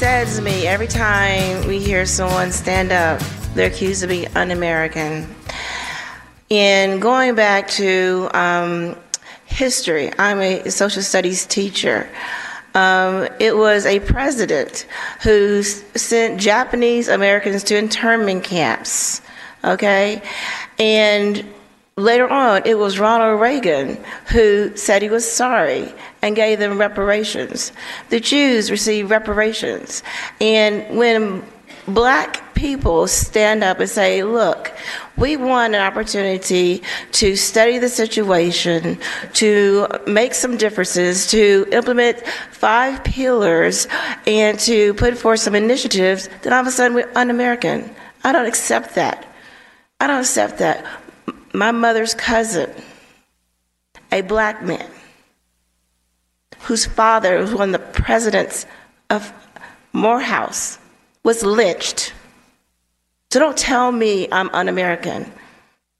saddens me every time we hear someone stand up. They're accused of being un-American. And going back to um, history, I'm a social studies teacher. Um, it was a president who sent Japanese Americans to internment camps. Okay, and later on, it was Ronald Reagan who said he was sorry and gave them reparations. The Jews received reparations, and when black people stand up and say, look, we want an opportunity to study the situation, to make some differences, to implement five pillars, and to put forth some initiatives, then all of a sudden we're un American. I don't accept that. I don't accept that. My mother's cousin, a black man, whose father was one of the presidents of Morehouse, was lynched. So don't tell me I'm un American.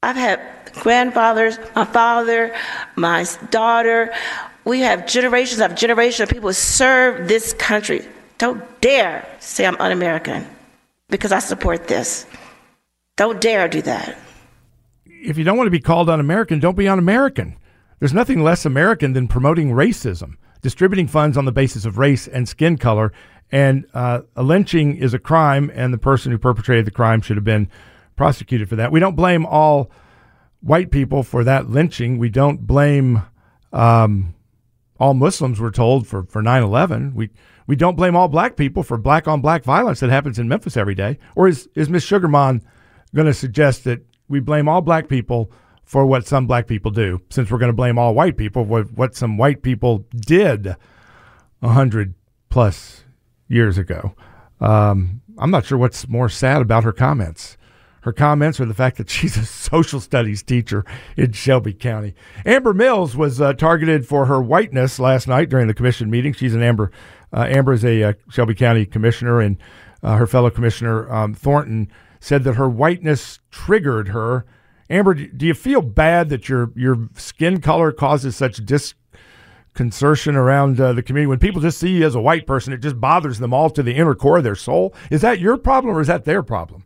I've had grandfathers, my father, my daughter. We have generations of generations of people who serve this country. Don't dare say I'm un American because I support this. Don't dare do that. If you don't want to be called un American, don't be un American. There's nothing less American than promoting racism, distributing funds on the basis of race and skin color, and uh, a lynching is a crime, and the person who perpetrated the crime should have been prosecuted for that. We don't blame all white people for that lynching. We don't blame um, all Muslims, we're told, for, for 9 11. We, we don't blame all black people for black on black violence that happens in Memphis every day. Or is, is Ms. Sugarman going to suggest that we blame all black people for what some black people do, since we're going to blame all white people for what some white people did a 100 plus years ago. Um, I'm not sure what's more sad about her comments. Her comments or the fact that she's a social studies teacher in Shelby County. Amber Mills was uh, targeted for her whiteness last night during the commission meeting. She's an Amber. Uh, Amber is a uh, Shelby County commissioner, and uh, her fellow commissioner um, Thornton said that her whiteness triggered her. Amber, do you feel bad that your your skin color causes such dis concertion around uh, the community. When people just see you as a white person, it just bothers them all to the inner core of their soul. Is that your problem or is that their problem?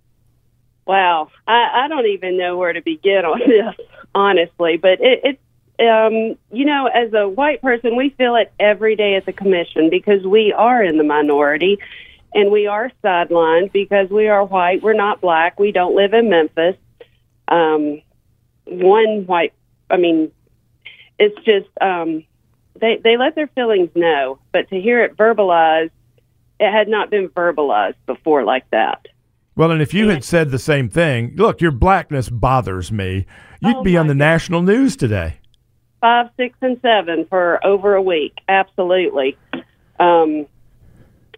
Wow, I, I don't even know where to begin on this, honestly. But it, it's um, you know, as a white person, we feel it every day at the commission because we are in the minority and we are sidelined because we are white. We're not black. We don't live in Memphis. Um, one white, I mean, it's just um, they they let their feelings know, but to hear it verbalized, it had not been verbalized before like that. Well, and if you had said the same thing, look, your blackness bothers me, you'd oh be on the God. national news today. Five, six, and seven for over a week. Absolutely. Um,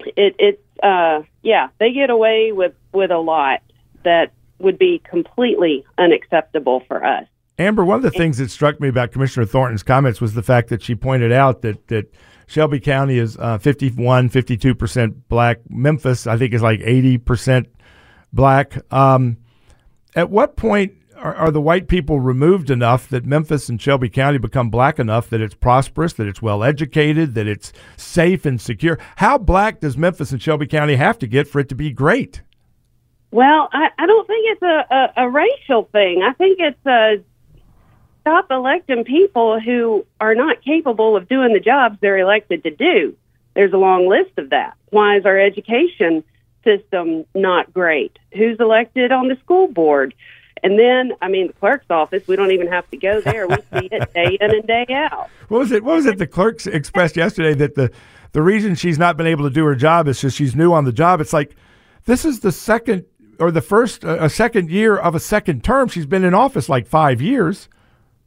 it it's uh, yeah, they get away with with a lot that would be completely unacceptable for us. Amber, one of the things that struck me about Commissioner Thornton's comments was the fact that she pointed out that that Shelby County is uh, 51, 52% black. Memphis, I think, is like 80% black. Um, at what point are, are, the white people removed enough that Memphis and Shelby County become black enough that it's prosperous, that it's well educated, that it's safe and secure? How black does Memphis and Shelby County have to get for it to be great? Well, I, I don't think it's a, a, a racial thing. I think it's a stop electing people who are not capable of doing the jobs they're elected to do. There's a long list of that. Why is our education system not great? Who's elected on the school board? And then, I mean, the clerk's office, we don't even have to go there. We see it day in and day out. What was it? What was it the clerks expressed yesterday that the, the reason she's not been able to do her job is just she's new on the job? It's like, this is the second or the first, uh, a second year of a second term. She's been in office like five years.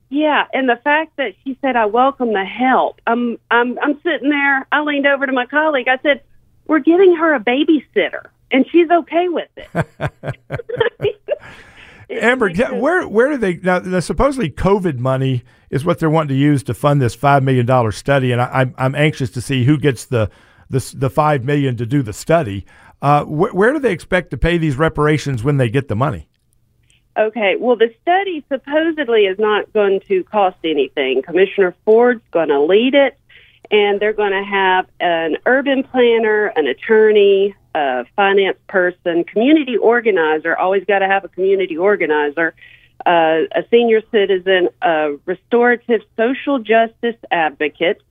Yeah, and the fact that she said, "I welcome the help." I'm I'm I'm sitting there. I leaned over to my colleague. I said, "We're giving her a babysitter, and she's okay with it." Amber, where where do they now? Supposedly, COVID money is what they're wanting to use to fund this five million dollar study, and I, am I'm anxious to see who gets the the the five million to do the study. Uh, wh- where do they expect to pay these reparations when they get the money? Okay, well, the study supposedly is not going to cost anything. Commissioner Ford's going to lead it, and they're going to have an urban planner, an attorney, a finance person, community organizer. Always got to have a community organizer. Uh, a senior citizen, a restorative social justice advocate.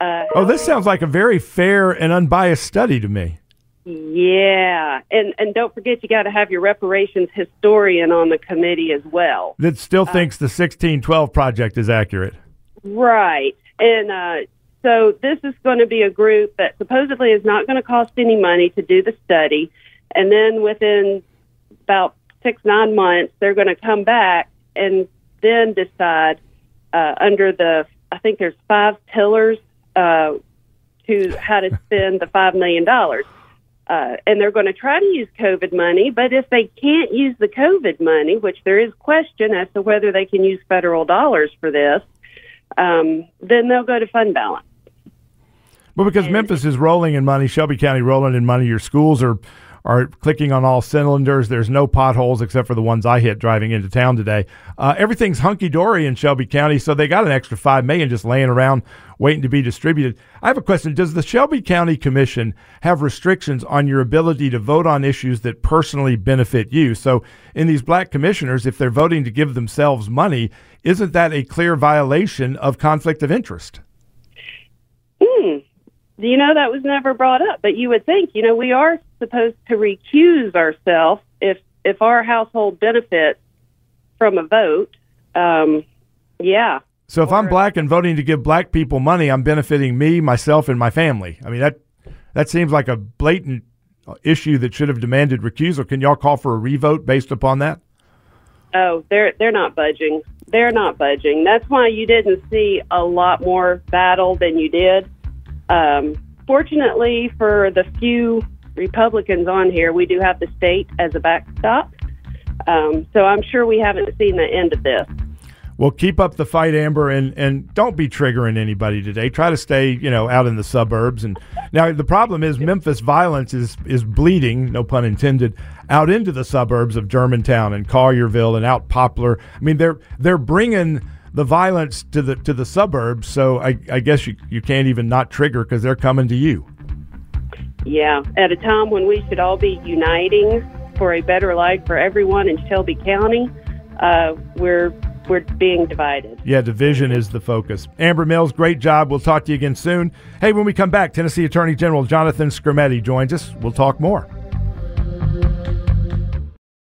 Uh, oh, this sounds like a very fair and unbiased study to me. Yeah, and and don't forget you got to have your reparations historian on the committee as well. That still uh, thinks the 1612 project is accurate. Right, and uh, so this is going to be a group that supposedly is not going to cost any money to do the study, and then within about six nine months they're going to come back and then decide uh, under the I think there's five pillars uh, to how to spend the five million dollars uh, and they're going to try to use COVID money. But if they can't use the COVID money, which there is question as to whether they can use federal dollars for this, um, then they'll go to fund balance. Well, because and, Memphis is rolling in money, Shelby County rolling in money, your schools are are clicking on all cylinders. There's no potholes except for the ones I hit driving into town today. Uh, everything's hunky dory in Shelby County, so they got an extra five million just laying around waiting to be distributed. I have a question: Does the Shelby County Commission have restrictions on your ability to vote on issues that personally benefit you? So, in these black commissioners, if they're voting to give themselves money, isn't that a clear violation of conflict of interest? You know that was never brought up but you would think you know we are supposed to recuse ourselves if if our household benefits from a vote um yeah. So if or, i'm black and voting to give black people money i'm benefiting me myself and my family. I mean that that seems like a blatant issue that should have demanded recusal. Can y'all call for a revote based upon that? Oh they're they're not budging. They're not budging. That's why you didn't see a lot more battle than you did um, fortunately, for the few Republicans on here, we do have the state as a backstop. Um, so I'm sure we haven't seen the end of this. Well, keep up the fight, Amber, and, and don't be triggering anybody today. Try to stay, you know, out in the suburbs. And now the problem is Memphis violence is is bleeding, no pun intended, out into the suburbs of Germantown and Collierville and out Poplar. I mean, they're they're bringing the violence to the to the suburbs. So I, I guess you you can't even not trigger because they're coming to you. Yeah, at a time when we should all be uniting for a better life for everyone in Shelby County, uh, we're we're being divided. Yeah, division is the focus. Amber Mills, great job. We'll talk to you again soon. Hey, when we come back, Tennessee Attorney General Jonathan Skrmetti joins us. We'll talk more.